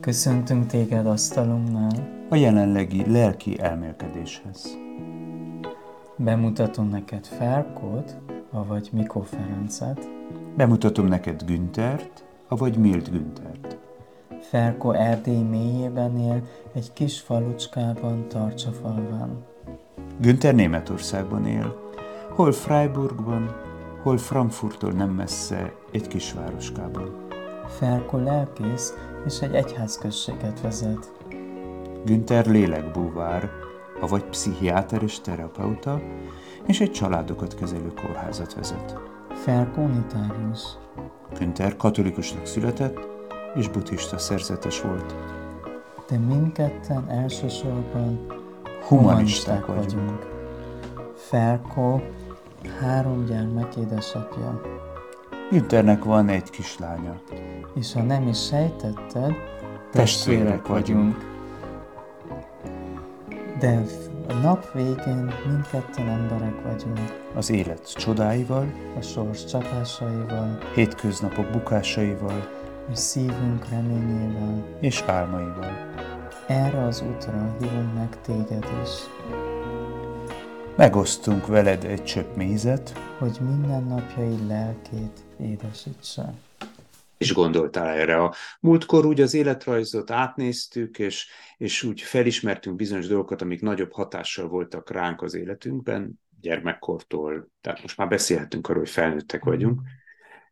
Köszöntünk téged asztalunknál. a jelenlegi lelki elmélkedéshez. Bemutatom neked Ferkót, avagy Mikó Ferencet. Bemutatom neked Güntert, avagy Mild Güntert. Ferko Erdély mélyében él, egy kis falucskában, Tarcsafalván. Günther Németországban él, hol Freiburgban, hol Frankfurttól nem messze, egy kisvároskában. Ferko lelkész, és egy egyházközséget vezet. Günther lélekbúvár, avagy pszichiáter és terapeuta, és egy családokat kezelő kórházat vezet. Ferko unitárius. Günther katolikusnak született, és buddhista szerzetes volt. De mindketten elsősorban Humanisták vagyunk. Ferko három gyermek édesapja. Günthernek van egy kislánya. És ha nem is sejtetted, Testvérek vagyunk. De a nap végén mindketten emberek vagyunk, Az élet csodáival, a sors csapásaival, hétköznapok bukásaival és szívünk reményével. és álmaival. Erre az útra hívunk meg téged is, Megosztunk veled egy csöpp mézet, hogy minden napjai édesítse. és gondoltál erre. A múltkor úgy az életrajzot átnéztük, és, és úgy felismertünk bizonyos dolgokat, amik nagyobb hatással voltak ránk az életünkben, gyermekkortól, tehát most már beszélhetünk arról, hogy felnőttek vagyunk,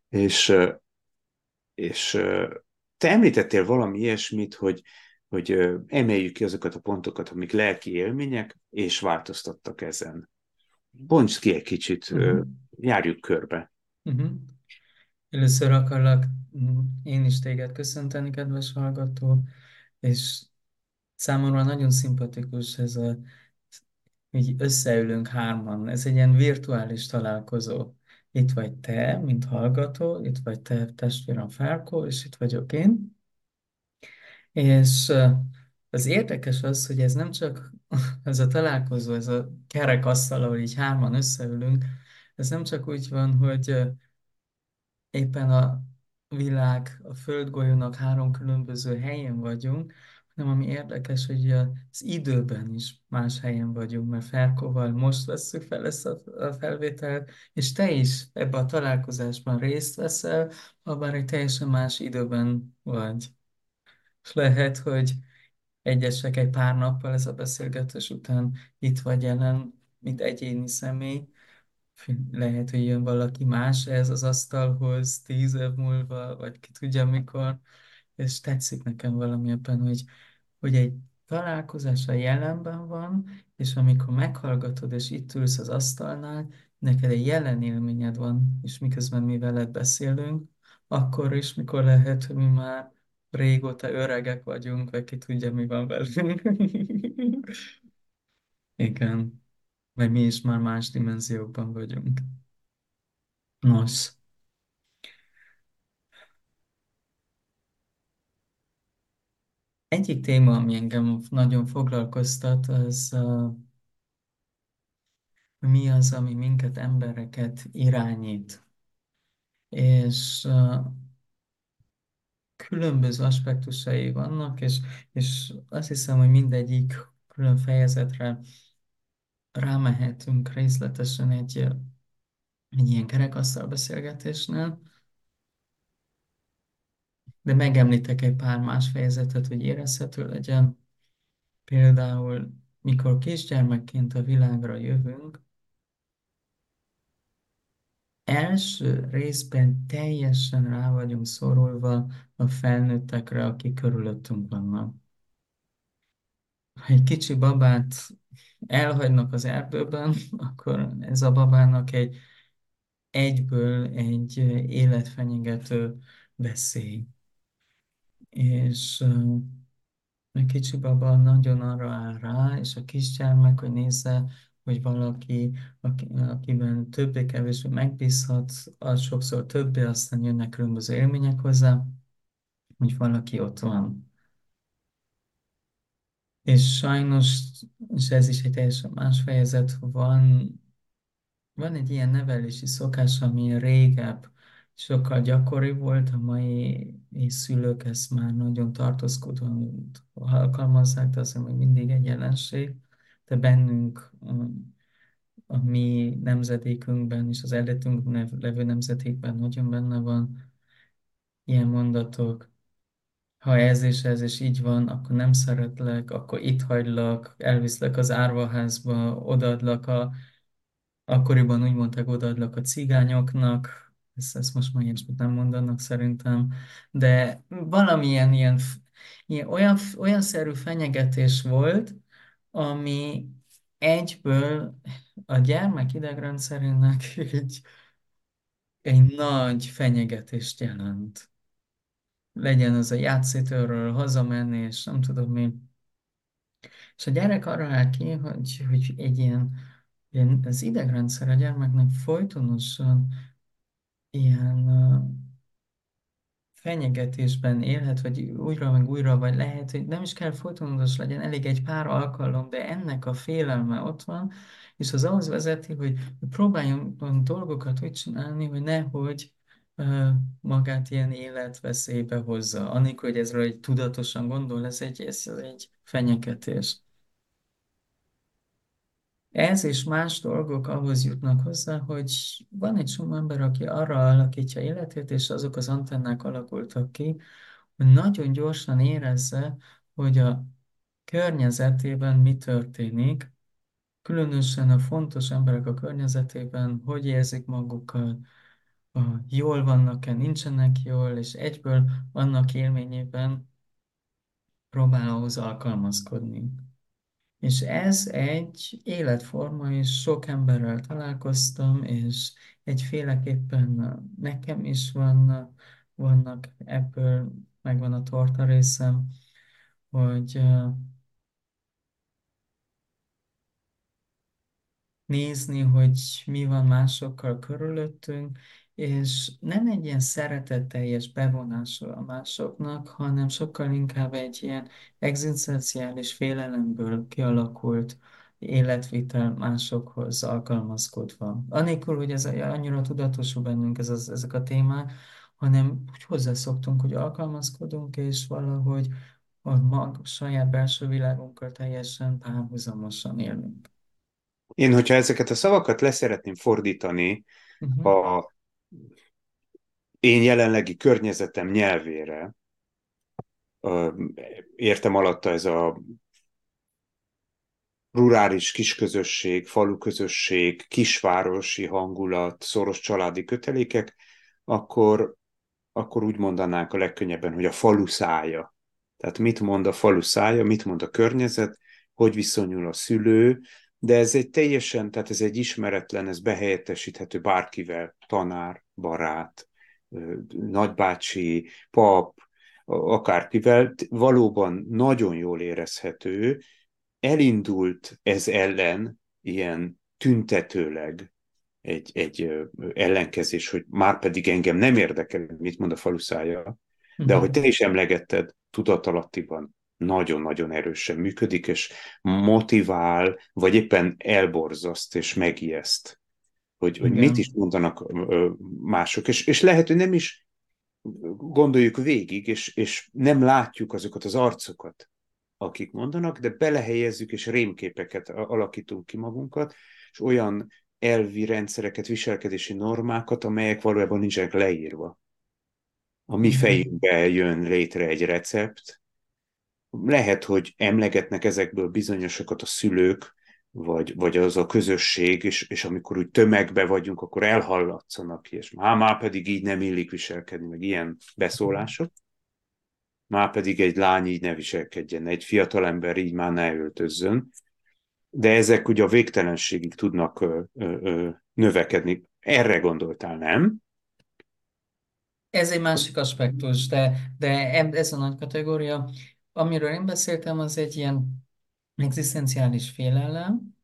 és, és te említettél valami ilyesmit, hogy, hogy emeljük ki azokat a pontokat, amik lelki élmények, és változtattak ezen. Bonts ki egy kicsit, Mhm. járjuk körbe. Uh-huh. Először akarlak én is téged köszönteni, kedves hallgató, és számomra nagyon szimpatikus ez a, hogy összeülünk hárman. Ez egy ilyen virtuális találkozó. Itt vagy te, mint hallgató, itt vagy te, testvérem Ferko, és itt vagyok én. És az érdekes az, hogy ez nem csak ez a találkozó, ez a kerek asztal, ahol így hárman összeülünk, ez nem csak úgy van, hogy éppen a világ, a földgolyónak három különböző helyén vagyunk, hanem ami érdekes, hogy az időben is más helyen vagyunk, mert Ferkóval most vesszük fel ezt a felvételt, és te is ebbe a találkozásban részt veszel, abban egy teljesen más időben vagy. És lehet, hogy egyesek egy pár nappal ez a beszélgetés után itt vagy jelen, mint egyéni személy, lehet, hogy jön valaki más ehhez az asztalhoz tíz év múlva, vagy ki tudja mikor, és tetszik nekem valami ebben, hogy, hogy egy találkozás a jelenben van, és amikor meghallgatod, és itt ülsz az asztalnál, neked egy jelen élményed van, és miközben mi veled beszélünk, akkor is, mikor lehet, hogy mi már régóta öregek vagyunk, vagy ki tudja, mi van velünk. Igen, vagy mi is már más dimenziókban vagyunk. Nos, egyik téma, ami engem nagyon foglalkoztat, az uh, mi az, ami minket, embereket irányít. És uh, különböző aspektusai vannak, és, és azt hiszem, hogy mindegyik külön fejezetre rámehetünk részletesen egy, egy ilyen kerekasztal beszélgetésnél. De megemlítek egy pár más fejezetet, hogy érezhető legyen. Például, mikor kisgyermekként a világra jövünk, első részben teljesen rá vagyunk szorulva a felnőttekre, akik körülöttünk vannak. Ha egy kicsi babát elhagynak az erdőben, akkor ez a babának egy egyből egy életfenyegető veszély. És a kicsi baba nagyon arra áll rá, és a kisgyermek, hogy nézze, hogy valaki, aki, akiben többé-kevésbé megbízhat, az sokszor többé, aztán jönnek különböző élmények hozzá, hogy valaki ott van. És sajnos, és ez is egy teljesen más fejezet, van, van egy ilyen nevelési szokás, ami régebb, sokkal gyakori volt, a mai szülők ezt már nagyon tartózkodóan alkalmazzák, de azért még mindig egy jelenség. De bennünk, a, mi nemzedékünkben és az eredetünkben levő nemzedékben nagyon benne van ilyen mondatok. Ha ez és ez és így van, akkor nem szeretlek, akkor itt hagylak, elviszlek az árvaházba, odaadlak a Akkoriban úgy mondták, odaadlak a cigányoknak, ezt, ezt most már ilyesmit nem mondanak szerintem, de valamilyen ilyen, ilyen olyan, olyan szerű fenyegetés volt, ami egyből a gyermek idegrendszerének egy, egy nagy fenyegetést jelent. Legyen az a játszétőről hazamenni, és nem tudom mi. És a gyerek arra áll ki, hogy, hogy egy ilyen Ilyen, az idegrendszer a gyermeknek folytonosan ilyen fenyegetésben élhet, vagy újra meg újra, vagy lehet, hogy nem is kell folytonos legyen, elég egy pár alkalom, de ennek a félelme ott van, és az ahhoz vezeti, hogy próbáljon dolgokat úgy csinálni, hogy nehogy magát ilyen életveszélybe hozza. Anélkül, hogy ezről egy tudatosan gondol, ez egy, ez egy fenyegetés. Ez és más dolgok ahhoz jutnak hozzá, hogy van egy csomó ember, aki arra alakítja életét, és azok az antennák alakultak ki, hogy nagyon gyorsan érezze, hogy a környezetében mi történik, különösen a fontos emberek a környezetében, hogy érzik magukat, jól vannak-e, nincsenek jól, és egyből annak élményében próbál ahhoz alkalmazkodni. És ez egy életforma, és sok emberrel találkoztam, és egyféleképpen nekem is van, vannak ebből, megvan a torta részem, hogy nézni, hogy mi van másokkal körülöttünk, és nem egy ilyen szeretetteljes bevonása a másoknak, hanem sokkal inkább egy ilyen egzisztenciális félelemből kialakult életvitel másokhoz alkalmazkodva. Anélkül, hogy ez annyira tudatosul bennünk ez az, ezek a témák, hanem úgy hozzászoktunk, hogy alkalmazkodunk, és valahogy a mag, saját belső világunkkal teljesen párhuzamosan élünk. Én, hogyha ezeket a szavakat leszeretném fordítani Uh-huh. a én jelenlegi környezetem nyelvére, értem alatta ez a rurális kisközösség, faluközösség, kisvárosi hangulat, szoros családi kötelékek, akkor, akkor úgy mondanánk a legkönnyebben, hogy a falu szája. Tehát mit mond a falu szája, mit mond a környezet, hogy viszonyul a szülő, de ez egy teljesen, tehát ez egy ismeretlen, ez behelyettesíthető bárkivel, tanár, barát, nagybácsi, pap, akárkivel, valóban nagyon jól érezhető, elindult ez ellen ilyen tüntetőleg egy, egy ellenkezés, hogy már pedig engem nem érdekel, mit mond a faluszája, de uh-huh. ahogy te is emlegetted, tudatalattiban nagyon-nagyon erősen működik, és motivál, vagy éppen elborzaszt és megijeszt, hogy, hogy mit is mondanak mások. És, és lehet, hogy nem is gondoljuk végig, és, és nem látjuk azokat az arcokat, akik mondanak, de belehelyezzük, és rémképeket alakítunk ki magunkat, és olyan elvi rendszereket, viselkedési normákat, amelyek valójában nincsenek leírva. A mi fejünkbe jön létre egy recept, lehet, hogy emlegetnek ezekből bizonyosokat a szülők, vagy, vagy az a közösség, és, és amikor úgy tömegbe vagyunk, akkor elhallatszanak és már, már pedig így nem illik viselkedni, meg ilyen beszólások. Már pedig egy lány így ne viselkedjen, egy fiatalember így már ne öltözzön. De ezek ugye a végtelenségig tudnak ö, ö, növekedni. Erre gondoltál, nem? Ez egy másik aspektus, de, de ez a nagy kategória. Amiről én beszéltem, az egy ilyen egzisztenciális félelem.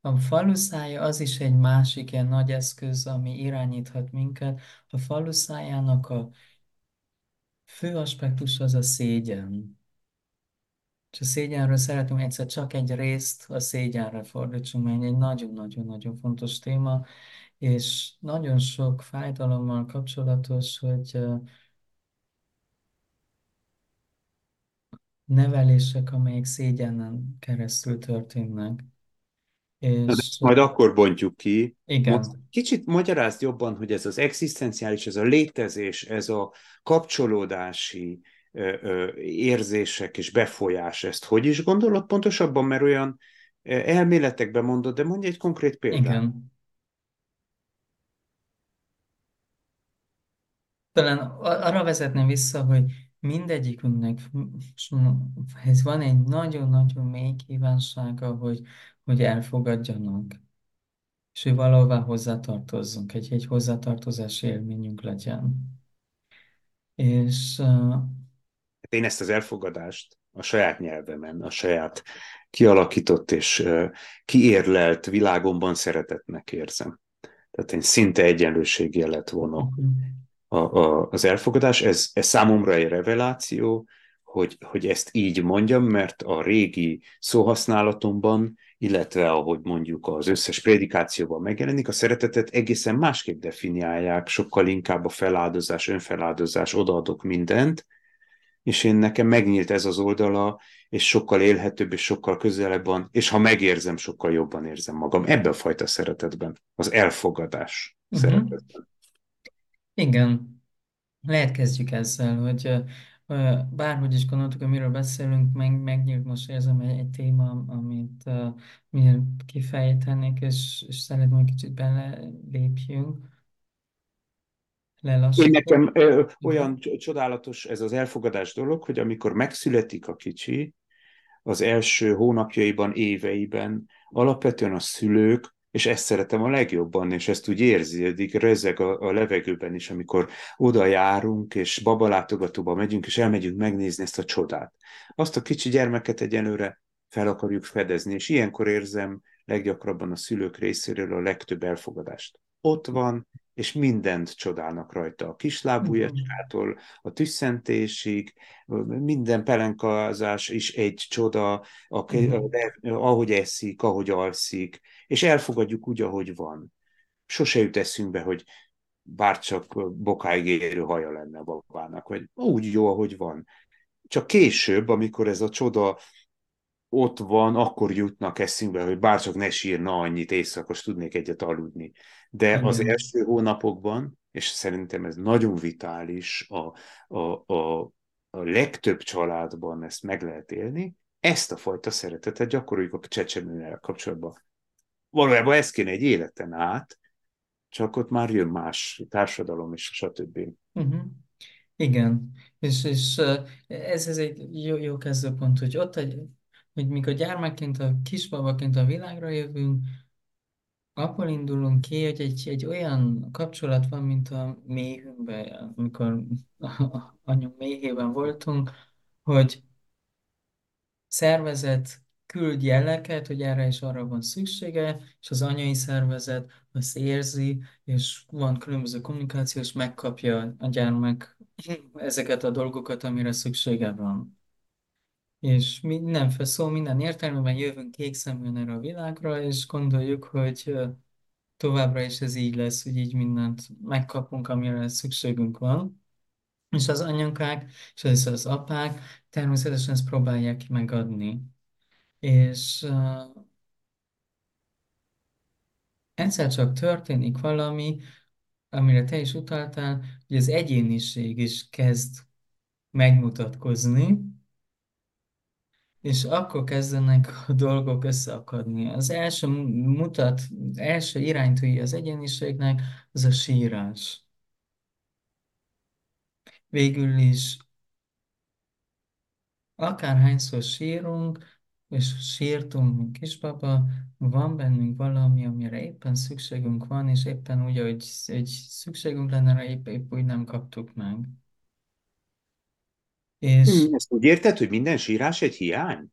A faluszája az is egy másik ilyen nagy eszköz, ami irányíthat minket. A faluszájának a fő aspektus az a szégyen. És a szégyenről szeretném egyszer csak egy részt a szégyenre fordítsunk, mert egy nagyon-nagyon-nagyon fontos téma, és nagyon sok fájdalommal kapcsolatos, hogy nevelések, amelyek szégyenen keresztül történnek. Na, de És ezt majd akkor bontjuk ki. Most igen, kicsit magyarázd jobban, hogy ez az egzisztenciális, ez a létezés, ez a kapcsolódási ö, ö, érzések és befolyás, ezt hogy is gondolod pontosabban, mert olyan elméletekben mondod, de mondj egy konkrét példát. igen. Talán arra vezetném vissza, hogy mindegyikünknek ez van egy nagyon-nagyon mély kívánsága, hogy, hogy elfogadjanak, és hogy valahová hozzátartozzunk, egy, egy hozzátartozási élményünk legyen. És uh, Én ezt az elfogadást a saját nyelvemen, a saját kialakított és ö, kiérlelt világomban szeretetnek érzem. Tehát én szinte egyenlőségjelet vonok a, a, az elfogadás. Ez, ez számomra egy reveláció, hogy, hogy ezt így mondjam, mert a régi szóhasználatomban, illetve ahogy mondjuk az összes prédikációban megjelenik, a szeretetet egészen másképp definiálják, sokkal inkább a feláldozás, önfeláldozás, odaadok mindent, és én nekem megnyílt ez az oldala, és sokkal élhetőbb, és sokkal közelebb van, és ha megérzem, sokkal jobban érzem magam. Ebben a fajta szeretetben, az elfogadás uh-huh. szeretetben. Igen, lehet kezdjük ezzel, hogy ö, ö, bárhogy is gondoltuk, hogy miről beszélünk, meg, megnyílt most érzem egy, egy téma, amit uh, miért kifejtenék, és, és szeretném, hogy kicsit belelépjünk, Én lelassítunk. nekem ö, olyan Igen. c- csodálatos ez az elfogadás dolog, hogy amikor megszületik a kicsi, az első hónapjaiban, éveiben, alapvetően a szülők, és ezt szeretem a legjobban, és ezt úgy érződik, rezeg a, a levegőben is, amikor oda járunk, és babalátogatóba megyünk, és elmegyünk megnézni ezt a csodát. Azt a kicsi gyermeket egyelőre fel akarjuk fedezni, és ilyenkor érzem leggyakrabban a szülők részéről a legtöbb elfogadást. Ott van, és mindent csodálnak rajta, a kislábújacskától a tüsszentésig, minden pelenkázás is egy csoda, a, ahogy eszik, ahogy alszik, és elfogadjuk úgy, ahogy van. Sose jut eszünkbe, hogy bárcsak bokáig érő haja lenne a babának, vagy úgy jó, ahogy van. Csak később, amikor ez a csoda ott van, akkor jutnak eszünkbe, hogy bárcsak ne sírna annyit, éjszakos tudnék egyet aludni. De az Igen. első hónapokban, és szerintem ez nagyon vitális, a, a, a, a legtöbb családban ezt meg lehet élni, ezt a fajta szeretetet gyakoroljuk a csecsemővel kapcsolatban. Valójában ez kéne egy életen át, csak ott már jön más társadalom és stb. Mhm. Igen, és, és ez, ez egy jó, jó kezdőpont, hogy ott, egy, hogy mikor gyermekként, a kisbabaként a világra jövünk, abból indulunk ki, hogy egy, egy olyan kapcsolat van, mint a méhünkben, amikor anyunk méhében voltunk, hogy szervezet küld jeleket, hogy erre és arra van szüksége, és az anyai szervezet azt érzi, és van különböző kommunikáció, és megkapja a gyermek ezeket a dolgokat, amire szüksége van. És mindenféle szó, minden értelmében jövünk kék szeműen erre a világra, és gondoljuk, hogy továbbra is ez így lesz, hogy így mindent megkapunk, amire szükségünk van. És az anyukák, és az, az apák természetesen ezt próbálják megadni. És uh, egyszer csak történik valami, amire te is utaltál, hogy az egyéniség is kezd megmutatkozni, és akkor kezdenek a dolgok összeakadni. Az első mutat, első iránytűi az egyéniségnek, az a sírás. Végül is akárhányszor sírunk, és sírtunk, mint kisbaba, van bennünk valami, amire éppen szükségünk van, és éppen úgy, hogy, hogy szükségünk lenne épp, épp úgy nem kaptuk meg. És Hmm, ezt úgy érted, hogy minden sírás egy hiány?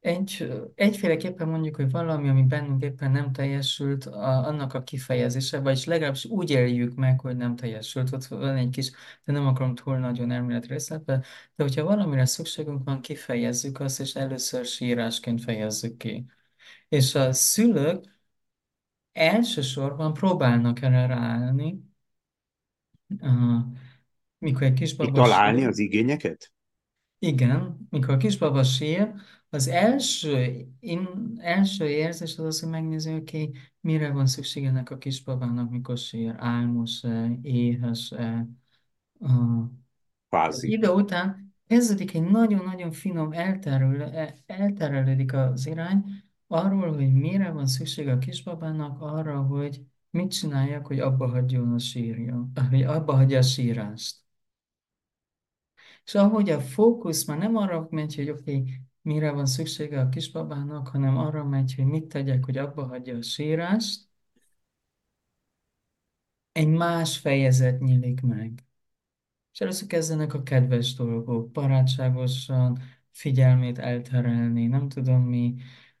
egy, egyféleképpen mondjuk, hogy valami, ami bennünk éppen nem teljesült, a, annak a kifejezése, vagyis legalábbis úgy éljük meg, hogy nem teljesült. Ott van egy kis, de nem akarom túl nagyon elmélet részletbe, de hogyha valamire szükségünk van, kifejezzük azt, és először sírásként fejezzük ki. És a szülők elsősorban próbálnak erre ráállni, mikor egy kisbaba Kitalálni sír, az igényeket? igen, mikor a kisbaba sír, az első, in, első érzés az az, hogy megnézi, hogy okay, mire van szüksége ennek a kisbabának, mikor sír, álmos-e, éhes-e, uh, Kvázi. idő után kezdődik egy nagyon-nagyon finom elterül, e- elterelődik az irány arról, hogy mire van szükség a kisbabának, arra, hogy mit csináljak, hogy abba hagyjon a sírja, hogy abba hagyja a sírást. És ahogy a fókusz már nem arra megy, hogy oké, okay, mire van szüksége a kisbabának, hanem arra megy, hogy mit tegyek, hogy abba hagyja a sírást, egy más fejezet nyílik meg. És először kezdenek a kedves dolgok, barátságosan, figyelmét elterelni, nem tudom mi.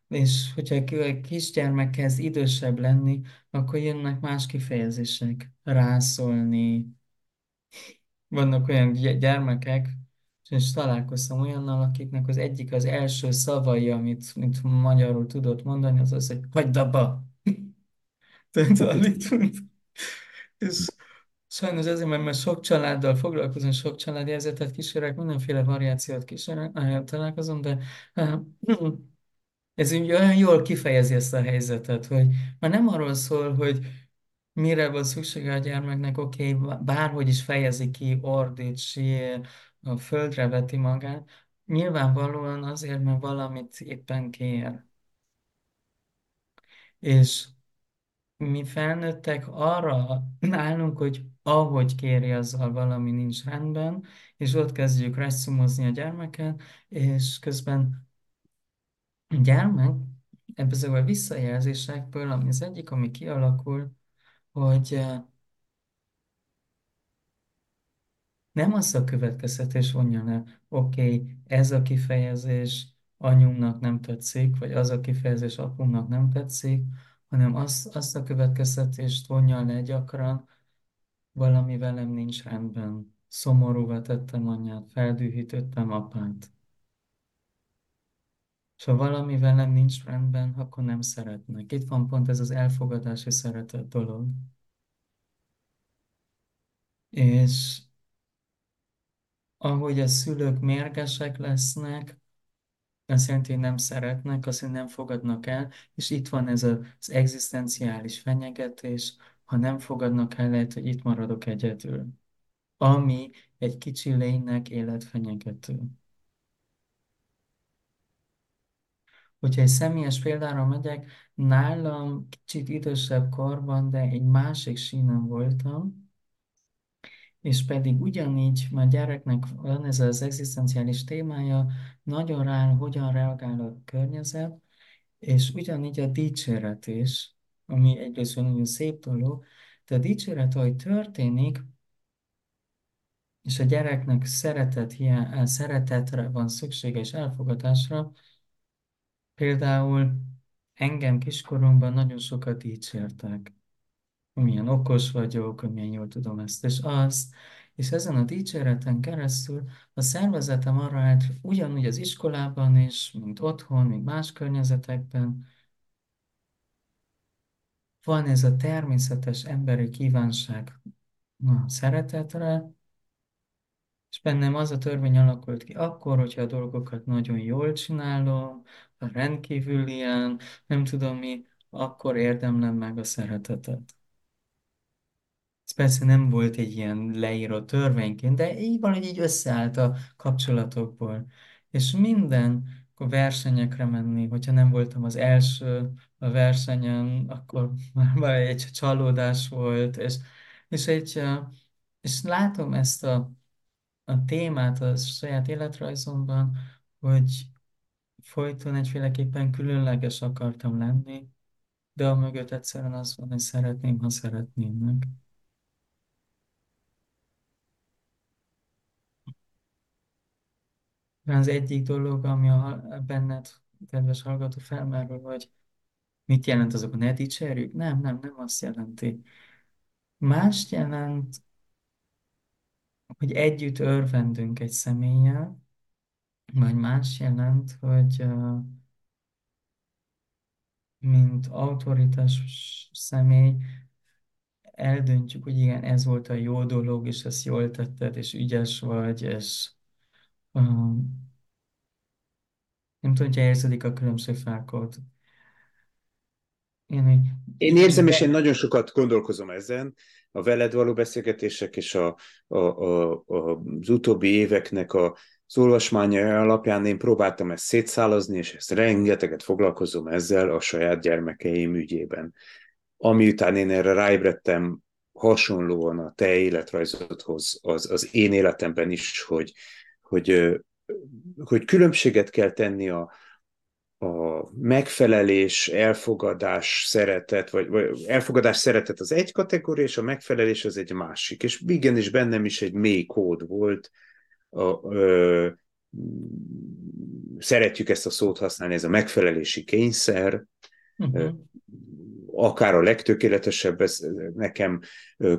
És hogyha egy kisgyermek kezd idősebb lenni, akkor jönnek más kifejezések. Rászólni. Vannak olyan gy- gyermekek, és találkoztam olyannal, akiknek az egyik az első szavai, amit, amit magyarul tudott mondani, az az, hogy hagyd abba! Tudod, És sajnos ezért, mert már sok családdal foglalkozom, sok családi helyzetet kísérek, mindenféle variációt kísérek, nagyon találkozom, de eh, ez úgy olyan jól kifejezi ezt a helyzetet, hogy már nem arról szól, hogy mire van szüksége a gyermeknek, oké, okay, bárhogy is fejezi ki, ordít, sír, a földre veti magát, nyilvánvalóan azért, mert valamit éppen kér. És mi felnőttek arra állunk, hogy ahogy kéri, azzal valami nincs rendben, és ott kezdjük resszumozni a gyermeket, és közben a gyermek ebből a visszajelzésekből, ami az egyik, ami kialakul, hogy nem az a következtetés vonja le, oké, okay, ez a kifejezés anyunknak nem tetszik, vagy az a kifejezés apunknak nem tetszik, hanem azt, azt a következtetést vonja le gyakran, Valami velem nincs rendben. Szomorúvá tettem anyát, feldühítettem apát. Ha valami velem nincs rendben, akkor nem szeretnek. Itt van pont ez az elfogadási szeretet dolog. És ahogy a szülők mérgesek lesznek, azt jelenti, hogy nem szeretnek, azt jelenti, nem fogadnak el, és itt van ez az egzisztenciális fenyegetés, ha nem fogadnak el, lehet, hogy itt maradok egyedül. Ami egy kicsi lénynek életfenyegető. Hogyha egy személyes példára megyek, nálam kicsit idősebb korban, de egy másik sínen voltam, és pedig ugyanígy már gyereknek van ez az egzisztenciális témája, nagyon rá, hogyan reagál a környezet, és ugyanígy a dicséret is, ami egyrészt nagyon szép dolog, de a dicséret, ahogy történik, és a gyereknek szeretet, hiány, szeretetre van szüksége és elfogadásra, Például engem kiskoromban nagyon sokat dicsértek, hogy milyen okos vagyok, hogy milyen jól tudom ezt és azt, és ezen a dicséreten keresztül a szervezetem arra állt, ugyanúgy az iskolában is, mint otthon, mint más környezetekben, van ez a természetes emberi kívánság. A szeretetre, És bennem az a törvény alakult ki, akkor, hogyha a dolgokat nagyon jól csinálom, ha rendkívül ilyen, nem tudom mi, akkor érdemlem meg a szeretetet. Ez persze nem volt egy ilyen leírott törvényként, de így valahogy így összeállt a kapcsolatokból. És minden akkor versenyekre menni, hogyha nem voltam az első a versenyen, akkor már egy csalódás volt, és, és, egy, és látom ezt a a témát a saját életrajzomban, hogy folyton egyféleképpen különleges akartam lenni, de a mögött egyszerűen az van, hogy szeretném, ha szeretném meg. Az egyik dolog, ami a benned, kedves hallgató, felmerül, hogy mit jelent azok a ne dicsérjük? Nem, nem, nem azt jelenti. Mást jelent, hogy együtt örvendünk egy személlyel, vagy más jelent, hogy mint autoritás személy eldöntjük, hogy igen, ez volt a jó dolog, és ezt jól tetted, és ügyes vagy, és um, nem tudom, hogy érződik a különbségfákat. Én így, Én érzem, és én nagyon sokat gondolkozom ezen, a veled való beszélgetések és a, a, a, a, az utóbbi éveknek a, az olvasmánya alapján én próbáltam ezt szétszálazni, és ezt rengeteget foglalkozom ezzel a saját gyermekeim ügyében. Ami után én erre ráébredtem, hasonlóan a te életrajzodhoz, az, az én életemben is, hogy, hogy, hogy különbséget kell tenni a, a megfelelés, elfogadás, szeretet, vagy, vagy elfogadás, szeretet az egy kategória, és a megfelelés az egy másik. És igenis bennem is egy mély kód volt. A, ö, szeretjük ezt a szót használni, ez a megfelelési kényszer, Uh-huh. Akár a legtökéletesebb, ez nekem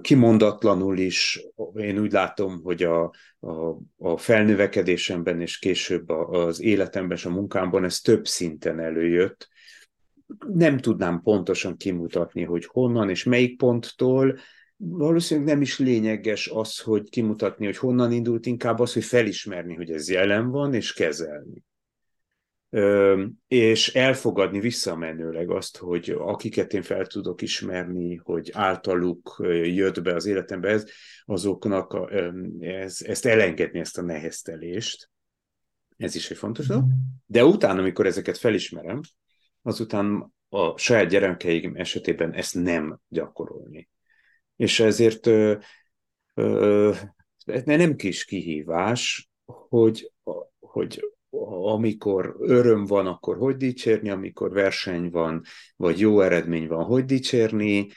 kimondatlanul is, én úgy látom, hogy a, a, a felnövekedésemben és később az életemben és a munkámban ez több szinten előjött. Nem tudnám pontosan kimutatni, hogy honnan és melyik ponttól, valószínűleg nem is lényeges az, hogy kimutatni, hogy honnan indult, inkább az, hogy felismerni, hogy ez jelen van, és kezelni és elfogadni visszamenőleg azt, hogy akiket én fel tudok ismerni, hogy általuk jött be az életembe ez, azoknak ez, ezt elengedni, ezt a neheztelést. Ez is egy fontos dolog. De utána, amikor ezeket felismerem, azután a saját gyermekeim esetében ezt nem gyakorolni. És ezért ö, ö, nem kis kihívás, hogy, hogy amikor öröm van, akkor hogy dicsérni, amikor verseny van, vagy jó eredmény van, hogy dicsérni,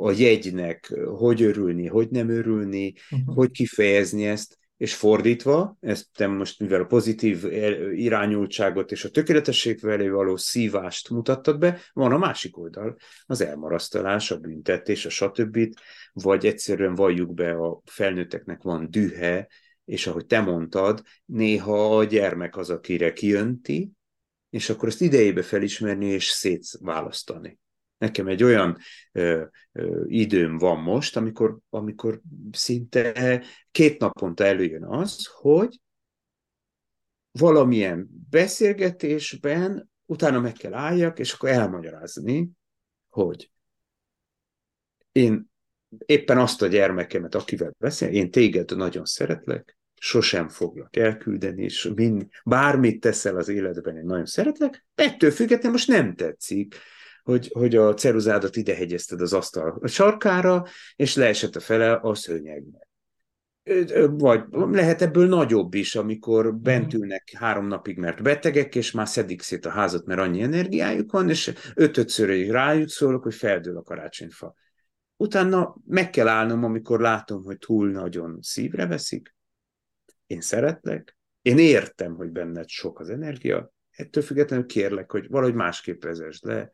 a jegynek hogy örülni, hogy nem örülni, Uh-huh. hogy kifejezni ezt, és fordítva, ezt te most mivel a pozitív irányultságot és a tökéletesség felé való szívást mutattad be, van a másik oldal, az elmarasztalás, a büntetés, a stb. Vagy egyszerűen valljuk be, a felnőtteknek van dühe, és ahogy te mondtad, néha a gyermek az, akire kijönti, és akkor ezt idejébe felismerni és szétválasztani. Nekem egy olyan ö, ö, időm van most, amikor, amikor szinte két naponta előjön az, hogy valamilyen beszélgetésben utána meg kell álljak, és akkor elmagyarázni, hogy én éppen azt a gyermekemet, akivel beszél, én téged nagyon szeretlek, sosem foglak elküldeni, és mind, bármit teszel az életben, én nagyon szeretlek, ettől függetlenül most nem tetszik, hogy, hogy a ceruzádat ide hegyezted az asztal sarkára, és leesett a fele a szőnyegnek. Vagy lehet ebből nagyobb is, amikor bent ülnek három napig, mert betegek, és már szedik szét a házat, mert annyi energiájuk van, és ötötször rájut szólok, hogy feldől a karácsonyfa. Utána meg kell állnom, amikor látom, hogy túl nagyon szívre veszik, én szeretlek, én értem, hogy benned sok az energia, ettől függetlenül kérlek, hogy valahogy másképp vezesd le,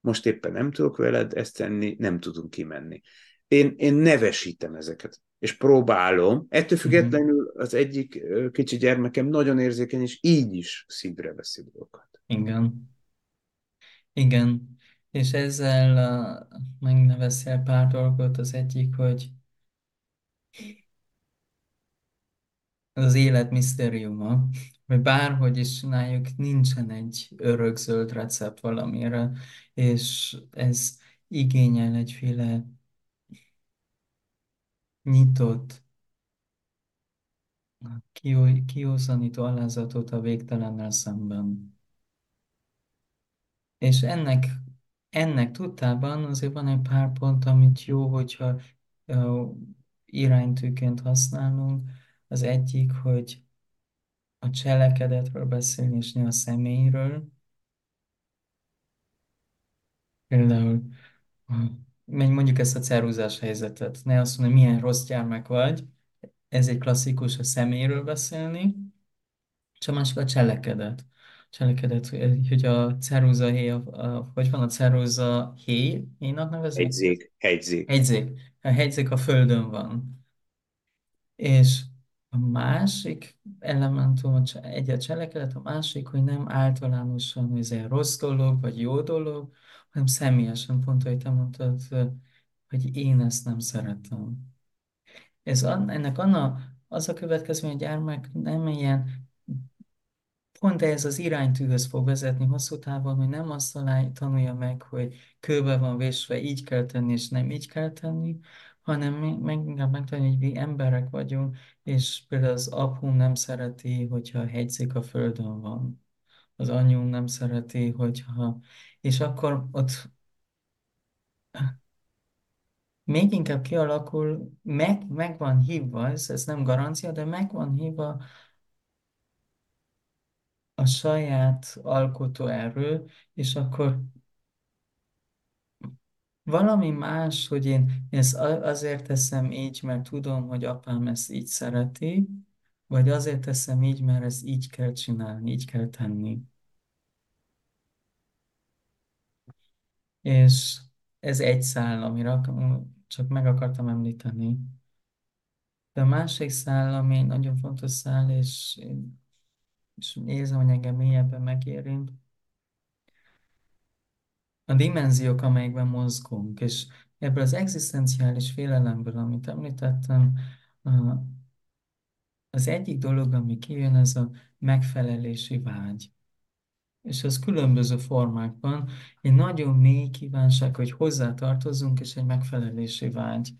most éppen nem tudok veled ezt tenni, nem tudunk kimenni. Én, én nevesítem ezeket, és próbálom, ettől Mhm. függetlenül az egyik kicsi gyermekem nagyon érzékeny, és így is szívre veszi dolgokat. Igen. Igen. És ezzel uh, megneveztél pár dolgot. Az egyik, hogy az élet misztériuma, hogy bárhogy is csináljuk, nincsen egy örökzöld recept valamire, és ez igényel egyféle nyitott, kió- kiózanító alázatot a végtelennel szemben. És ennek, ennek tudtában azért van egy pár pont, amit jó, hogyha iránytűként használunk. Az egyik, hogy a cselekedetről beszélni, és ne a személyről. Például mondjuk ezt a ceruzás helyzetet. Ne azt mondani, milyen rossz gyermek vagy. Ez egy klasszikus a személyről beszélni. És a másik a cselekedet. Cselekedet, hogy a ceruza héj, a, a, hogy van a ceruza héj, héjnak nevezik? Hegyzék, hegyzék. Hegyzék. A hegyzék a földön van. És A másik elementum, egy a cselekedet, a másik, hogy nem általánosan, hogy ez egy rossz dolog, vagy jó dolog, hanem személyesen, pont, hogy te mondtad, hogy én ezt nem szeretem. Ez, ennek anna, az a következmény, hogy a gyermek nem ilyen pont ez az iránytűhöz fog vezetni hosszú távon, hogy nem azt tanulja meg, hogy kőbe van vésve, így kell tenni, és nem így kell tenni, hanem meg inkább megtanulni, hogy mi emberek vagyunk, és például az apum nem szereti, hogyha hegyzik a földön van. Az anyum nem szereti, hogyha... És akkor ott még inkább kialakul, meg, meg van hívva, ez, ez nem garancia, de meg van hívva a saját alkotó erő, és akkor valami más, hogy én ezt azért teszem így, mert tudom, hogy apám ezt így szereti, vagy azért teszem így, mert ezt így kell csinálni, így kell tenni. És ez egy szál, amire csak meg akartam említeni. De a másik szál, ami nagyon fontos szál, és, és érzem, hogy engem mélyebben megérint, a dimenziók, amelyekben mozgunk, és ebből az egzisztenciális félelemből, amit említettem, az egyik dolog, ami kijön, ez a megfelelési vágy. És az különböző formákban egy nagyon mély kívánság, hogy hozzátartozunk, és egy megfelelési vágy.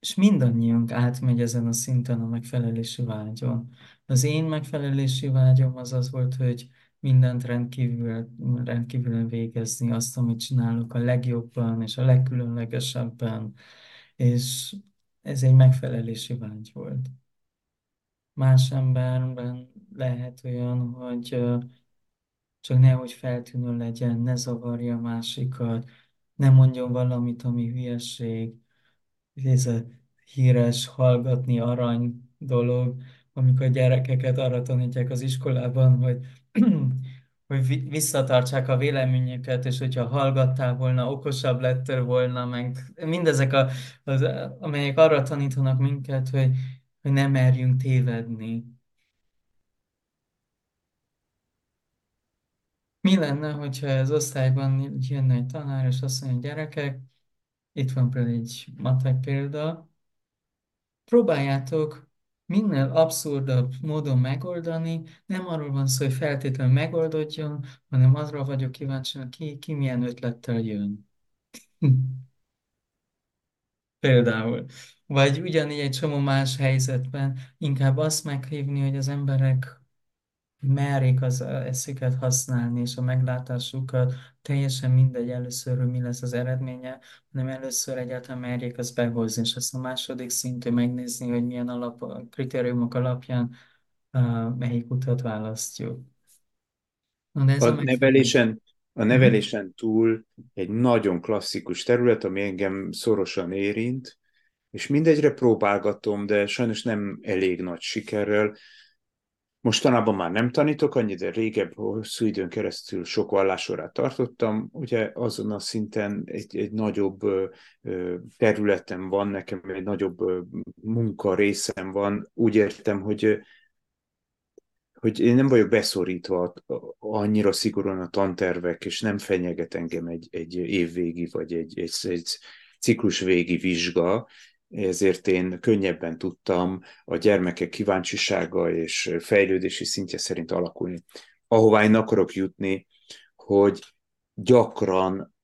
És mindannyiunk átmegy ezen a szinten a megfelelési vágyon. Az én megfelelési vágyom az az volt, hogy mindent rendkívül, rendkívül végezni, azt, amit csinálok a legjobban és a legkülönlegesebben, és ez egy megfelelési vágy volt. Más emberben lehet olyan, hogy csak nehogy feltűnő legyen, ne zavarja a másikat, ne mondjon valamit, ami hülyeség. Ez a híres hallgatni arany dolog, amikor gyerekeket arra tanítják az iskolában, hogy hogy visszatartsák a véleményeket, és hogyha hallgattál volna, okosabb lettél volna, meg mindezek, a, az, amelyek arra tanítanak minket, hogy, hogy nem merjünk tévedni. Mi lenne, hogyha az osztályban jönne egy tanár, és azt mondja, gyerekek, itt van például egy matek példa, próbáljátok minél abszurdabb módon megoldani, nem arról van szó, hogy feltétlenül megoldódjon, hanem azra vagyok kíváncsi, ki, ki milyen ötlettel jön. Például. Vagy ugyanígy egy csomó más helyzetben inkább azt meghívni, hogy az emberek merik az eszüket használni, és a meglátásukat teljesen mindegy először, hogy mi lesz az eredménye, hanem először egyáltalán merjék azt behozni, és azt a második szintű megnézni, hogy milyen alap, kritériumok alapján uh, melyik utat választjuk. Na, de ez a, a nevelésen, a mhm. nevelésen túl egy nagyon klasszikus terület, ami engem szorosan érint, és mindegyre próbálgatom, de sajnos nem elég nagy sikerrel, Mostanában már nem tanítok annyi, de régebb hosszú időn keresztül sok vallásorát tartottam. Ugye azon a szinten egy, egy nagyobb területen van, nekem egy nagyobb munka részem van. Úgy értem, hogy hogy én nem vagyok beszorítva annyira szigorúan a tantervek, és nem fenyeget engem egy, egy évvégi vagy egy, egy, egy ciklus végi vizsga, ezért én könnyebben tudtam a gyermekek kíváncsisága és fejlődési szintje szerint alakulni. Ahová én akarok jutni, hogy gyakran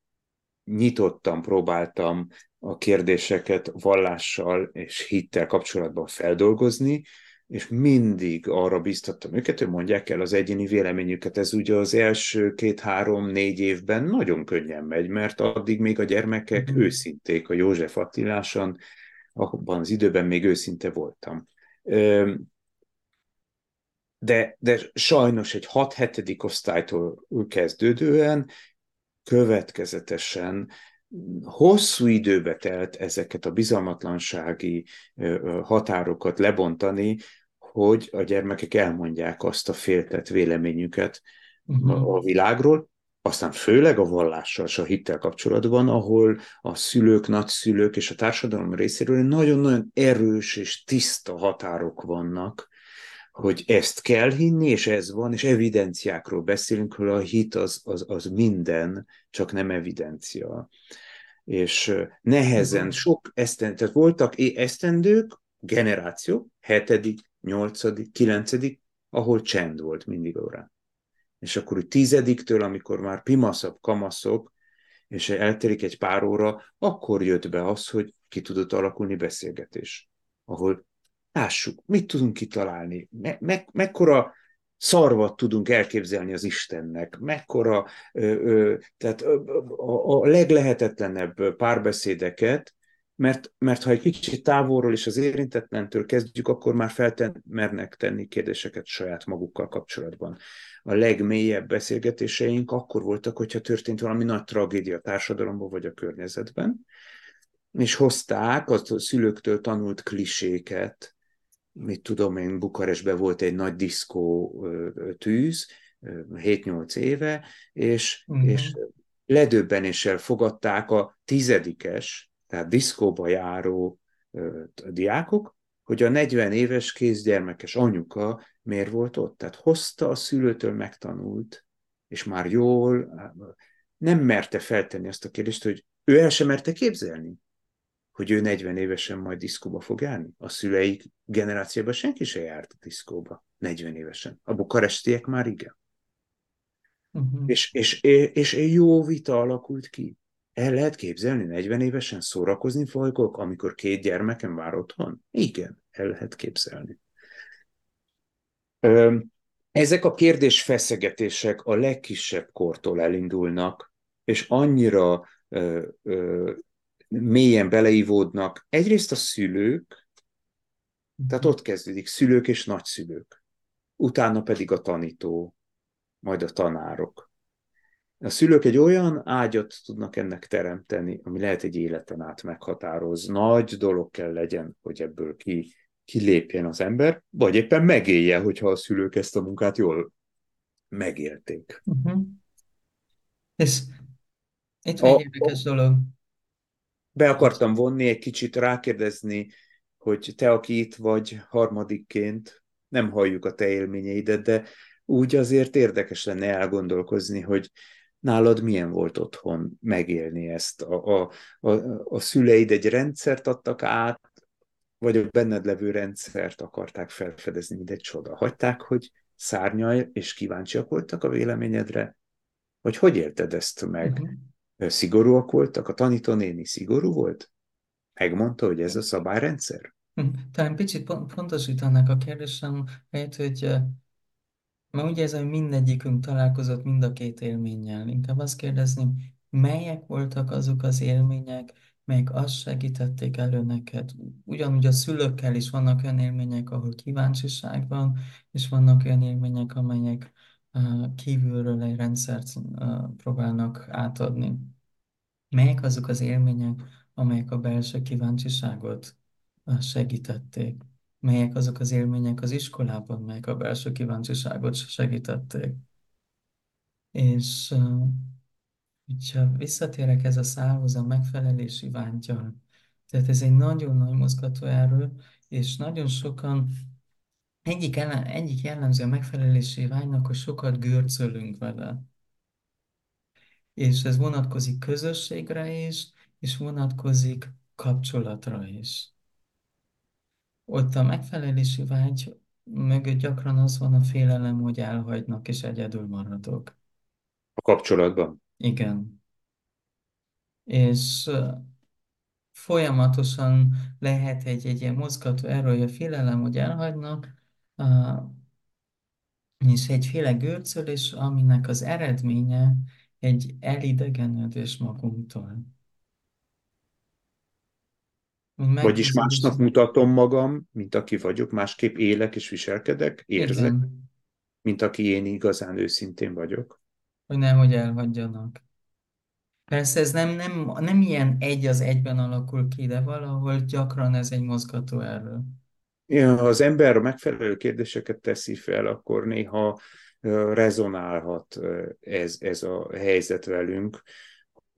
nyitottan próbáltam a kérdéseket vallással és hittel kapcsolatban feldolgozni, és mindig arra biztattam őket, hogy mondják el az egyéni véleményüket. Ez ugye az első két-három-négy évben nagyon könnyen megy, mert addig még a gyermekek mm. őszinték a József Attiláson, abban az időben még őszinte voltam. De, de sajnos egy 6-7. osztálytól kezdődően következetesen hosszú időbe telt ezeket a bizalmatlansági határokat lebontani, hogy a gyermekek elmondják azt a féltett véleményüket uh-huh. a világról, aztán főleg a vallással és a hittel kapcsolatban, ahol a szülők, nagyszülők és a társadalom részéről nagyon-nagyon erős és tiszta határok vannak, hogy ezt kell hinni, és ez van, és evidenciákról beszélünk, hogy a hit az, az, az minden, csak nem evidencia. És nehezen, sok esztendő, tehát voltak esztendők, generációk, hetedik, nyolcadik, kilencedik, ahol csend volt mindig órán. És akkor úgy tizediktől, amikor már pimaszabb kamaszok, és elterik egy pár óra, akkor jött be az, hogy ki tudott alakulni beszélgetés, ahol lássuk, mit tudunk kitalálni, me, me, mekkora szarvat tudunk elképzelni az Istennek, mekkora, ö, ö, tehát a, a leglehetetlenebb párbeszédeket, mert, mert ha egy kicsit távolról és az érintetlentől kezdjük, akkor már felmernek tenni kérdéseket saját magukkal kapcsolatban. A legmélyebb beszélgetéseink akkor voltak, hogyha történt valami nagy tragédia a társadalomban vagy a környezetben, és hozták a szülőktől tanult kliséket, mit tudom én, Bukarestben volt egy nagy diszkó tűz, 7-8 éve, és, Mhm. és ledöbbenéssel fogadták a tizedikes, tehát diszkóba járó diákok, hogy a 40 éves kézgyermekes anyuka miért volt ott. Tehát hozta a szülőtől megtanult, és már jól nem merte feltenni azt a kérdést, hogy ő el sem merte képzelni, hogy ő 40 évesen majd diszkóba fog járni. A szüleik generációban senki se járt a diszkóba 40 évesen. A bukarestiek már igen. Uh-huh. És, és, és, és jó vita alakult ki. El lehet képzelni 40 évesen szórakozni fogok, amikor két gyermekem vár otthon? Igen, el lehet képzelni. Ezek a kérdésfeszegetések a legkisebb kortól elindulnak, és annyira ö, ö, mélyen beleivódnak. Egyrészt a szülők, tehát ott kezdődik szülők és nagyszülők, utána pedig a tanító, majd a tanárok. A szülők egy olyan ágyat tudnak ennek teremteni, ami lehet egy életen át meghatároz. Nagy dolog kell legyen, hogy ebből ki, kilépjen az ember, vagy éppen megélje, hogyha a szülők ezt a munkát jól megélték. Uh-huh. És itt van egy érdekes dolog. Be akartam vonni, egy kicsit rákérdezni, hogy te, aki itt vagy harmadikként, nem halljuk a te élményeidet, de úgy azért érdekes lenne elgondolkozni, hogy nálad milyen volt otthon megélni ezt? A, a, a, a szüleid egy rendszert adtak át, vagy a benned levő rendszert akarták felfedezni, mint egy csoda? Hagyták, hogy szárnyalj, és kíváncsiak voltak a véleményedre? Vagy hogy élted ezt meg? Uh-huh. Szigorúak voltak? A tanítónéni szigorú volt? Megmondta, hogy ez a szabályrendszer? Talán picit pontosítanak a kérdésem, mert hogy mert ugye ez, hogy mindegyikünk találkozott mind a két élménnyel. Inkább azt kérdezni, melyek voltak azok az élmények, melyek azt segítették elő neked. Ugyanúgy a szülőkkel is vannak olyan élmények, ahol kíváncsiság van, és vannak olyan élmények, amelyek uh, kívülről egy rendszert próbálnak átadni. Melyek azok az élmények, amelyek a belső kíváncsiságot uh, segítették? Melyek azok az élmények az iskolában, melyek a belső kíváncsiságot segítették? És hogyha visszatérek ez a szálhoz, a megfelelési vágyal, tehát ez egy nagyon nagy mozgatóerő, és nagyon sokan egyik, ellen, egyik jellemző a megfelelési vágynak, hogy sokat görcölünk vele. És ez vonatkozik közösségre is, és vonatkozik kapcsolatra is. Ott a megfelelési vágy mögött gyakran az van a félelem, hogy elhagynak és egyedül maradok. A kapcsolatban? Igen. És folyamatosan lehet egy, egy ilyen mozgató erő, hogy a félelem, hogy elhagynak, és egyféle görcölés, aminek az eredménye egy elidegenedés magunktól. Vagyis másnak mutatom magam, mint aki vagyok, másképp élek és viselkedek, érzek, Igen. mint aki én igazán őszintén vagyok. Hogy nehogy elhagyjanak. Persze ez nem, nem, nem ilyen egy az egyben alakul ki, de valahol gyakran ez egy mozgató erő. Ja, ha az ember a megfelelő kérdéseket teszi fel, akkor néha rezonálhat ez, ez a helyzet velünk,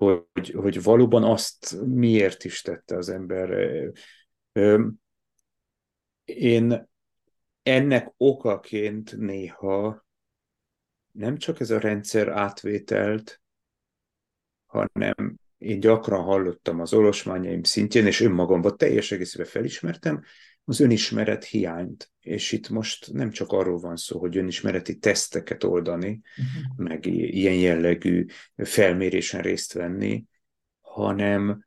hogy, hogy valóban azt miért is tette az ember. Én ennek okaként néha nem csak ez a rendszer átvételt, hanem én gyakran hallottam az olosmányaim szintjén, és önmagamban teljes egészében felismertem az önismeret hiányt. És itt most nem csak arról van szó, hogy önismereti teszteket oldani, uh-huh. meg ilyen jellegű felmérésen részt venni, hanem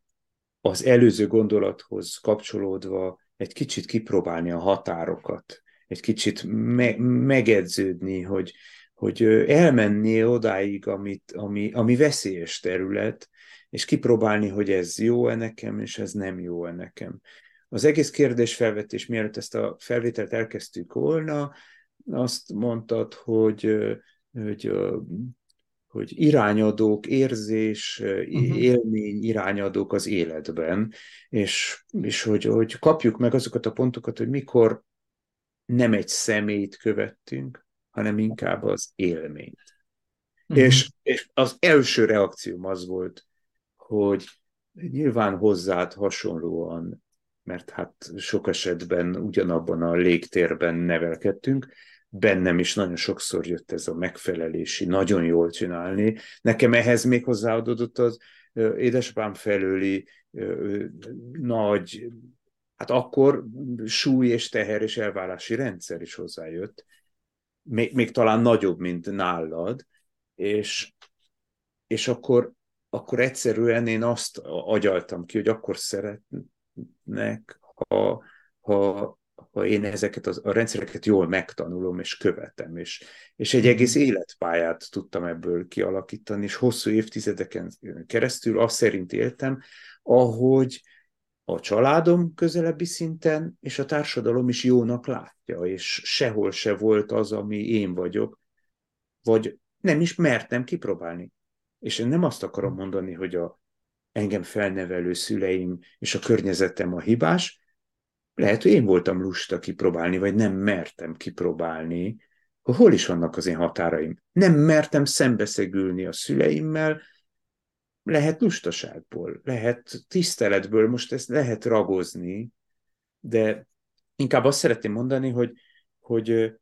az előző gondolathoz kapcsolódva egy kicsit kipróbálni a határokat, egy kicsit me- megedződni, hogy, hogy elmenni odáig, amit, ami, ami veszélyes terület, és kipróbálni, hogy ez jó-e nekem, és ez nem jó-e nekem. Az egész kérdésfelvetés, mielőtt ezt a felvételt elkezdtük volna, azt mondtad, hogy, hogy, hogy irányadók, érzés, uh-huh. élmény irányadók az életben, és, és hogy, hogy kapjuk meg azokat a pontokat, hogy mikor nem egy személyt követtünk, hanem inkább az élményt. Uh-huh. És, és az első reakcióm az volt, hogy nyilván hozzád hasonlóan, mert hát sok esetben ugyanabban a légtérben nevelkedtünk, bennem is nagyon sokszor jött ez a megfelelési, nagyon jól csinálni. Nekem ehhez még hozzáadódott az édesapám felőli nagy, hát akkor súly és teher és elvárási rendszer is hozzájött, még, még talán nagyobb, mint nálad, és, és akkor, akkor egyszerűen én azt agyaltam ki, hogy akkor szeretnek, ha, ha, ha én ezeket az, a rendszereket jól megtanulom és követem, és, és egy egész mhm. életpályát tudtam ebből kialakítani, és hosszú évtizedeken keresztül azt szerint éltem, ahogy a családom közelebbi szinten, és a társadalom is jónak látja, és sehol se volt az, ami én vagyok, vagy nem is mertem kipróbálni. És én nem azt akarom mondani, hogy a engem felnevelő szüleim és a környezetem a hibás, lehet, hogy én voltam lusta kipróbálni, vagy nem mertem kipróbálni, hol is vannak az én határaim. Nem mertem szembeszegülni a szüleimmel, lehet lustaságból, lehet tiszteletből, most ezt lehet ragozni, de inkább azt szeretném mondani, hogy, hogy,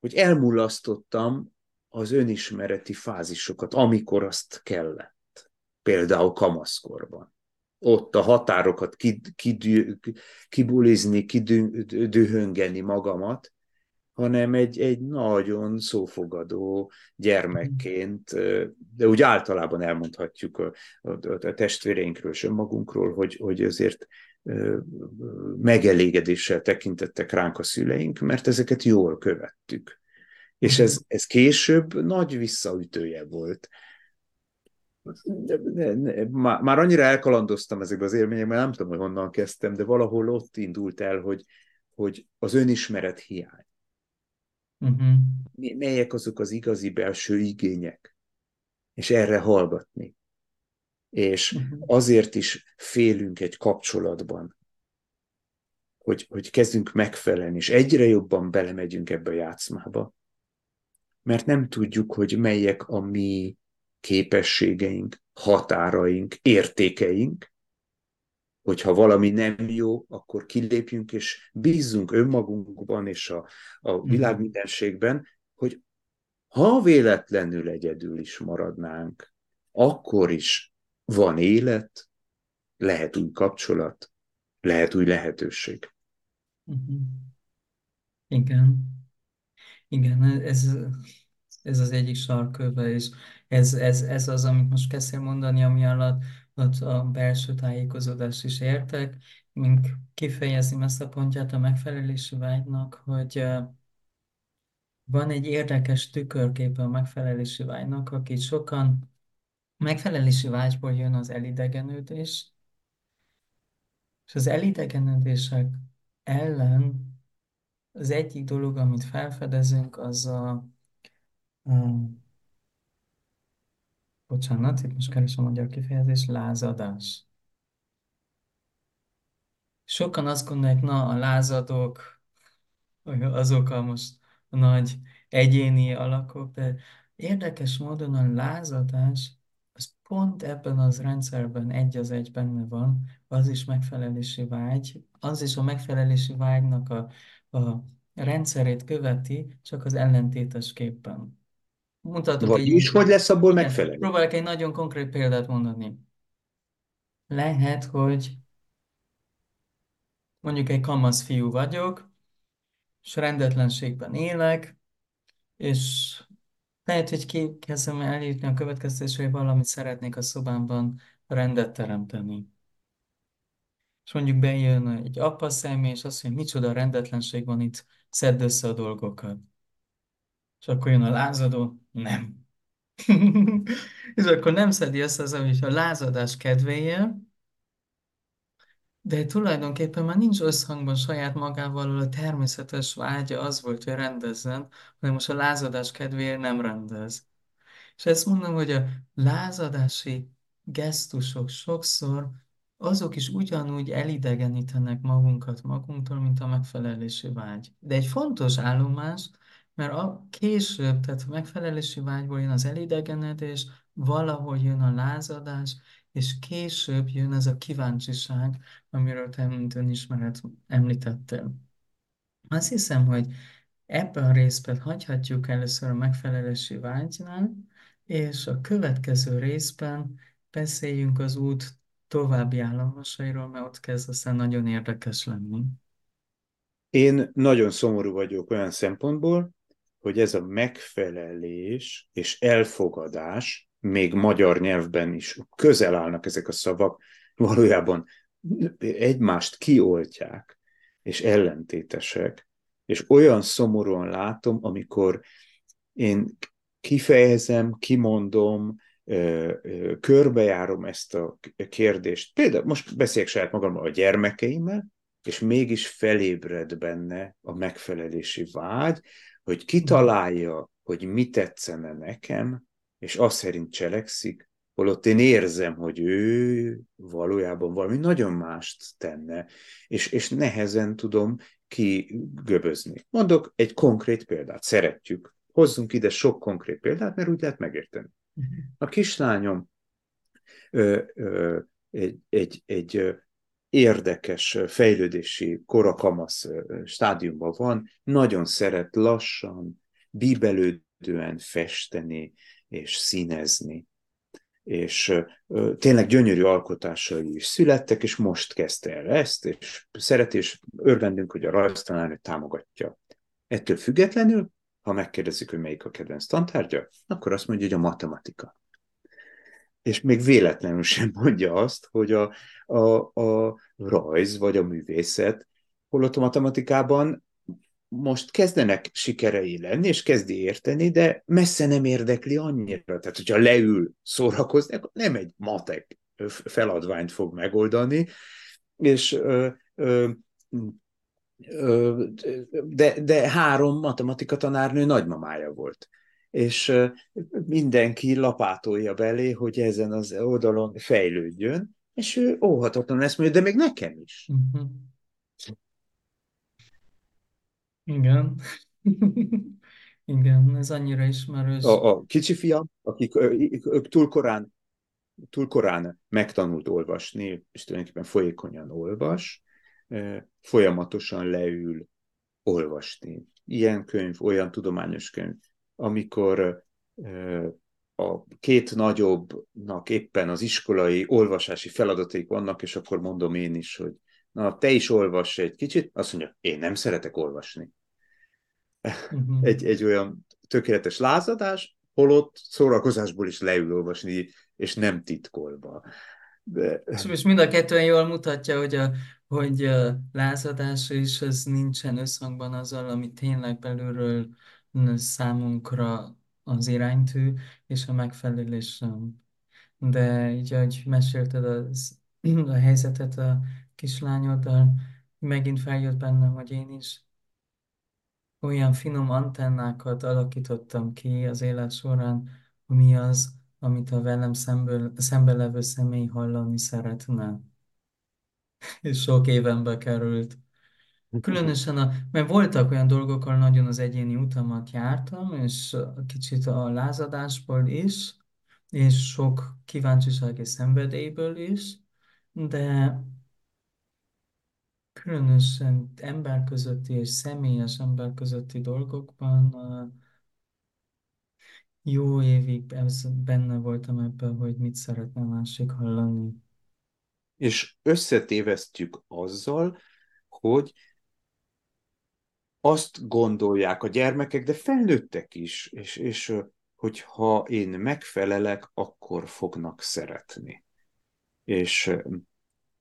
hogy elmulasztottam az önismereti fázisokat, amikor azt kellett. Például kamaszkorban. Ott a határokat kibulizni, kidühöngeni magamat, hanem egy, egy nagyon szófogadó gyermekként, de úgy általában elmondhatjuk a, a, a testvéreinkről és önmagunkról, hogy, hogy azért megelégedéssel tekintettek ránk a szüleink, mert ezeket jól követtük. És ez, ez később nagy visszaütője volt. Már, már annyira elkalandoztam ezekbe az élményekben, nem tudom, hogy honnan kezdtem, de valahol ott indult el, hogy, hogy az önismeret hiány. Uh-huh. Melyek azok az igazi belső igények? És erre hallgatni. És uh-huh. azért is félünk egy kapcsolatban, hogy, hogy kezdünk megfelelni, és egyre jobban belemegyünk ebbe a játszmába, mert nem tudjuk, hogy melyek a mi képességeink, határaink, értékeink, hogyha valami nem jó, akkor kilépjünk és bízzunk önmagunkban és a, a mhm. világ mindenségben, hogy ha véletlenül egyedül is maradnánk, akkor is van élet, lehet új kapcsolat, lehet új lehetőség. Uh-huh. Igen. Igen, ez, ez az egyik sarköve, és ez, ez, ez az, amit most kezdtél mondani, ami alatt ott a belső tájékozódás is értek, mint kifejezni ezt a pontját a megfelelési vágynak, hogy van egy érdekes tükörképe a megfelelési vágynak, akit sokan megfelelési vágyból jön az elidegenődés, és az elidegenődések ellen az egyik dolog, amit felfedezünk, az a, a bocsánat, itt most keresem a magyar kifejezés, lázadás. Sokan azt gondolják, na, a lázadók, azok a most nagy egyéni alakok, de érdekes módon a lázadás az pont ebben az rendszerben egy az egy benne van, az is megfelelési vágy, az is a megfelelési vágynak a, a rendszerét követi, csak az ellentétes képpen. Mutatok egy, Vagyis, hogy lesz abból igen, megfelelő? próbálok egy nagyon konkrét példát mondani. Lehet, hogy mondjuk egy kamasz fiú vagyok, és rendetlenségben élek, és lehet, hogy ki kezdem eljutni a következtetésre, hogy valamit szeretnék a szobámban rendet teremteni. És mondjuk bejön egy apa személy, és azt mondja, micsoda rendetlenség van itt, szedd össze a dolgokat. És akkor jön a lázadó, nem. és akkor nem szedi össze az, amit a lázadás kedvéért, de tulajdonképpen már nincs összhangban saját magával, a természetes vágya az volt, hogy rendezzen, hanem most a lázadás kedvéért nem rendez. És ezt mondom, hogy a lázadási gesztusok sokszor azok is ugyanúgy elidegenítenek magunkat magunktól, mint a megfelelési vágy. De egy fontos állomás, mert a később, tehát a megfelelési vágyból jön az elidegenedés, valahogy jön a lázadás, és később jön ez a kíváncsiság, amiről te, mint önismeret említettél. Azt hiszem, hogy ebben a részben hagyhatjuk először a megfelelési vágynál, és a következő részben beszéljünk az út további állomásairól, mert ott kezd aztán nagyon érdekes lenni. Én nagyon szomorú vagyok olyan szempontból, hogy ez a megfelelés és elfogadás, még magyar nyelvben is közel állnak ezek a szavak, valójában egymást kioltják, és ellentétesek. És olyan szomorúan látom, amikor én kifejezem, kimondom, körbejárom ezt a kérdést. Például most beszélek saját magamról a gyermekeimmel, és mégis felébred benne a megfelelési vágy, hogy kitalálja, hogy mi tetszene nekem, és azt szerint cselekszik, holott én érzem, hogy ő valójában valami nagyon mást tenne, és, és nehezen tudom kigöbözni. Mondok egy konkrét példát, szeretjük. Hozzunk ide sok konkrét példát, mert úgy lehet megérteni. A kislányom ö, ö, egy, egy, egy érdekes fejlődési korakamasz stádiumban van, nagyon szeret lassan, bíbelődően festeni és színezni. És tényleg gyönyörű alkotásai is születtek, és most kezdte el ezt, és szeret, és örvendünk, hogy a rajztanárnő támogatja. Ettől függetlenül, ha megkérdezik, hogy melyik a kedvenc tantárgya, akkor azt mondja, hogy a matematika és még véletlenül sem mondja azt, hogy a, a, a rajz vagy a művészet, holott a matematikában most kezdenek sikerei lenni, és kezdi érteni, de messze nem érdekli annyira. Tehát, hogyha leül szórakozni, akkor nem egy matek feladványt fog megoldani, és ö, ö, ö, de, de három matematika tanárnő nagymamája volt és mindenki lapátolja belé, hogy ezen az oldalon fejlődjön, és ő óhatatlanul ezt mondja, de még nekem is. Uh-huh. Igen. Igen, ez annyira ismerős. A, a kicsi fiam, akik ők túl korán, túl korán megtanult olvasni, és tulajdonképpen folyékonyan olvas, folyamatosan leül olvasni. Ilyen könyv, olyan tudományos könyv, amikor a két nagyobbnak éppen az iskolai olvasási feladataik vannak, és akkor mondom én is, hogy na, te is olvass egy kicsit, azt mondja, én nem szeretek olvasni. Uh-huh. Egy, egy olyan tökéletes lázadás, holott szórakozásból is leül olvasni, és nem titkolva. De... És mind a kettően jól mutatja, hogy a, hogy a lázadás is ez nincsen összhangban azzal, ami tényleg belülről számunkra az iránytű, és a megfelelés sem. De így, ahogy mesélted az, a helyzetet a kislányoddal, megint feljött bennem, hogy én is olyan finom antennákat alakítottam ki az élet során, mi az, amit a velem szemből, szembe levő személy hallani szeretne. És sok évenbe került. Különösen, a, mert voltak olyan dolgok, ahol nagyon az egyéni utamat jártam, és kicsit a lázadásból is, és sok kíváncsiság és szenvedélyből is, de különösen ember közötti és személyes ember közötti dolgokban jó évig benne voltam ebben, hogy mit szeretne másik hallani. És összetévesztjük azzal, hogy azt gondolják a gyermekek, de felnőttek is, és, és hogy ha én megfelelek, akkor fognak szeretni. És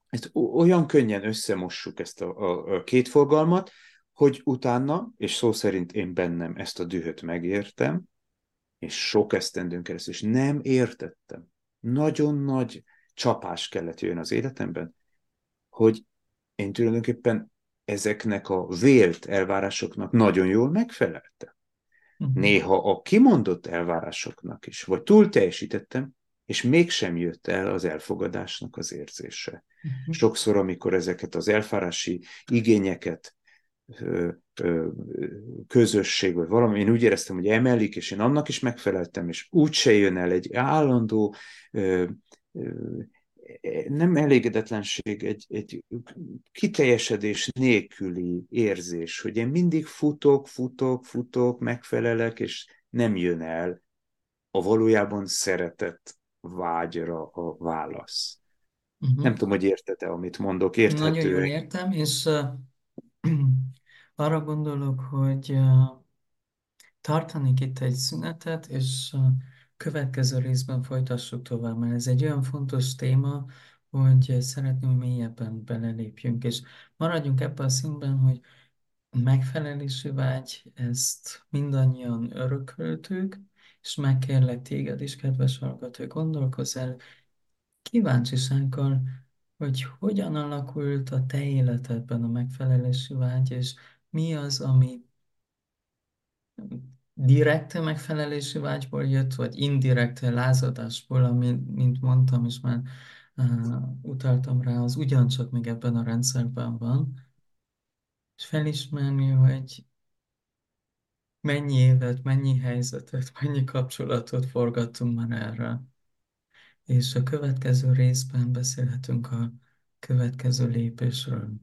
ezt olyan könnyen összemossuk ezt a, a, a két fogalmat, hogy utána, és szó szerint én bennem ezt a dühöt megértem, és sok esztendőn keresztül, és nem értettem. Nagyon nagy csapás kellett jön az életemben, hogy én tulajdonképpen ezeknek a vélt elvárásoknak nagyon jól megfeleltem. Uh-huh. Néha a kimondott elvárásoknak is, vagy túl teljesítettem, és mégsem jött el az elfogadásnak az érzése. Uh-huh. Sokszor, amikor ezeket az elfárási igényeket közösség, vagy valami, én úgy éreztem, hogy emelik, és én annak is megfeleltem, és úgy se jön el egy állandó nem elégedetlenség, egy, egy kiteljesedés nélküli érzés, hogy én mindig futok, futok, futok, megfelelek, és nem jön el a valójában szeretett vágyra a válasz. Uh-huh. Nem tudom, hogy érted-e, amit mondok, érthető. Nagyon jól értem, és uh, arra gondolok, hogy uh, tartanék itt egy szünetet, és uh, következő részben folytassuk tovább, mert ez egy olyan fontos téma, hogy szeretném, hogy mélyebben belelépjünk, és maradjunk ebben a színben, hogy megfelelési vágy, ezt mindannyian örököltük, és megkérlek téged is, kedves hallgató, gondolkozz el kíváncsisággal, hogy hogyan alakult a te életedben a megfelelési vágy, és mi az, ami direkt megfelelési vágyból jött, vagy indirekt lázadásból, ami, mint mondtam, és már uh, utaltam rá, az ugyancsak még ebben a rendszerben van, és felismerni, hogy mennyi évet, mennyi helyzetet, mennyi kapcsolatot forgattunk már erre. És a következő részben beszélhetünk a következő lépésről,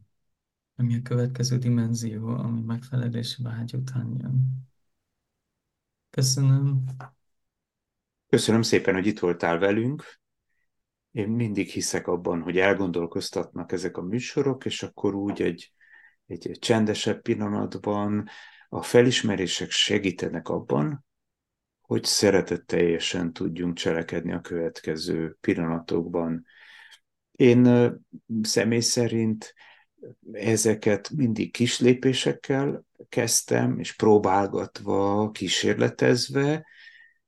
ami a következő dimenzió, ami megfelelési vágy után jön. Köszönöm. Köszönöm szépen, hogy itt voltál velünk. Én mindig hiszek abban, hogy elgondolkoztatnak ezek a műsorok, és akkor úgy egy, egy csendesebb pillanatban a felismerések segítenek abban, hogy szeretetteljesen tudjunk cselekedni a következő pillanatokban. Én személy szerint ezeket mindig kis lépésekkel kezdtem, és próbálgatva, kísérletezve,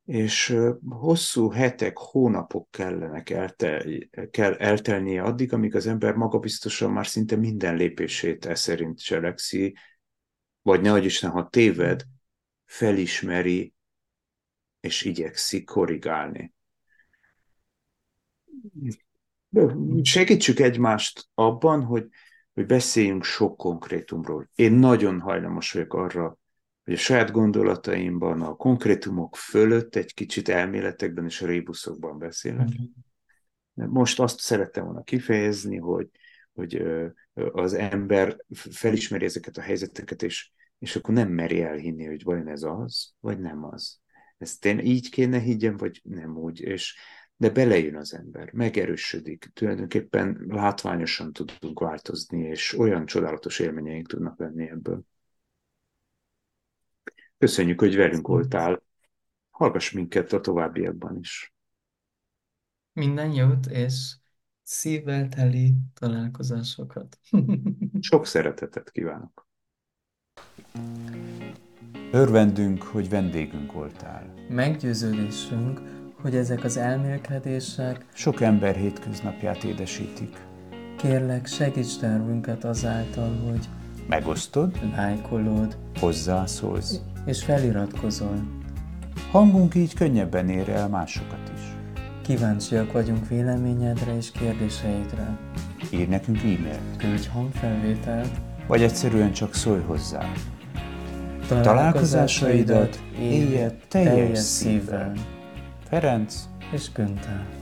és hosszú hetek, hónapok kellenek eltel, kell eltelnie addig, amíg az ember magabiztosan már szinte minden lépését e szerint cselekszi, vagy nehogy Isten, ha téved, felismeri, és igyekszik korrigálni. Segítsük egymást abban, hogy hogy beszéljünk sok konkrétumról. Én nagyon hajlamos vagyok arra, hogy a saját gondolataimban a konkrétumok fölött egy kicsit elméletekben és a rébuszokban beszélek. Mhm. most azt szerettem volna kifejezni, hogy, hogy az ember felismeri ezeket a helyzeteket, és, és akkor nem meri elhinni, hogy vajon ez az, vagy nem az. Ezt én így kéne higgyem, vagy nem úgy. És de belejön az ember, megerősödik, tulajdonképpen látványosan tudunk változni, és olyan csodálatos élményeink tudnak lenni ebből. Köszönjük, hogy velünk voltál. Hallgass minket a továbbiakban is. Minden jót, és szívvel teli találkozásokat. Sok szeretetet kívánok. Örvendünk, hogy vendégünk voltál. Meggyőződésünk, hogy ezek az elmélkedések sok ember hétköznapját édesítik. Kérlek, segíts tervünket azáltal, hogy megosztod, lájkolod, hozzászólsz és feliratkozol. Hangunk így könnyebben ér el másokat is. Kíváncsiak vagyunk véleményedre és kérdéseidre. Írj nekünk e-mailt. Küldj hangfelvételt vagy egyszerűen csak szólj hozzá. Találkozásaidat élje teljes szívvel. Ferenc és Günther.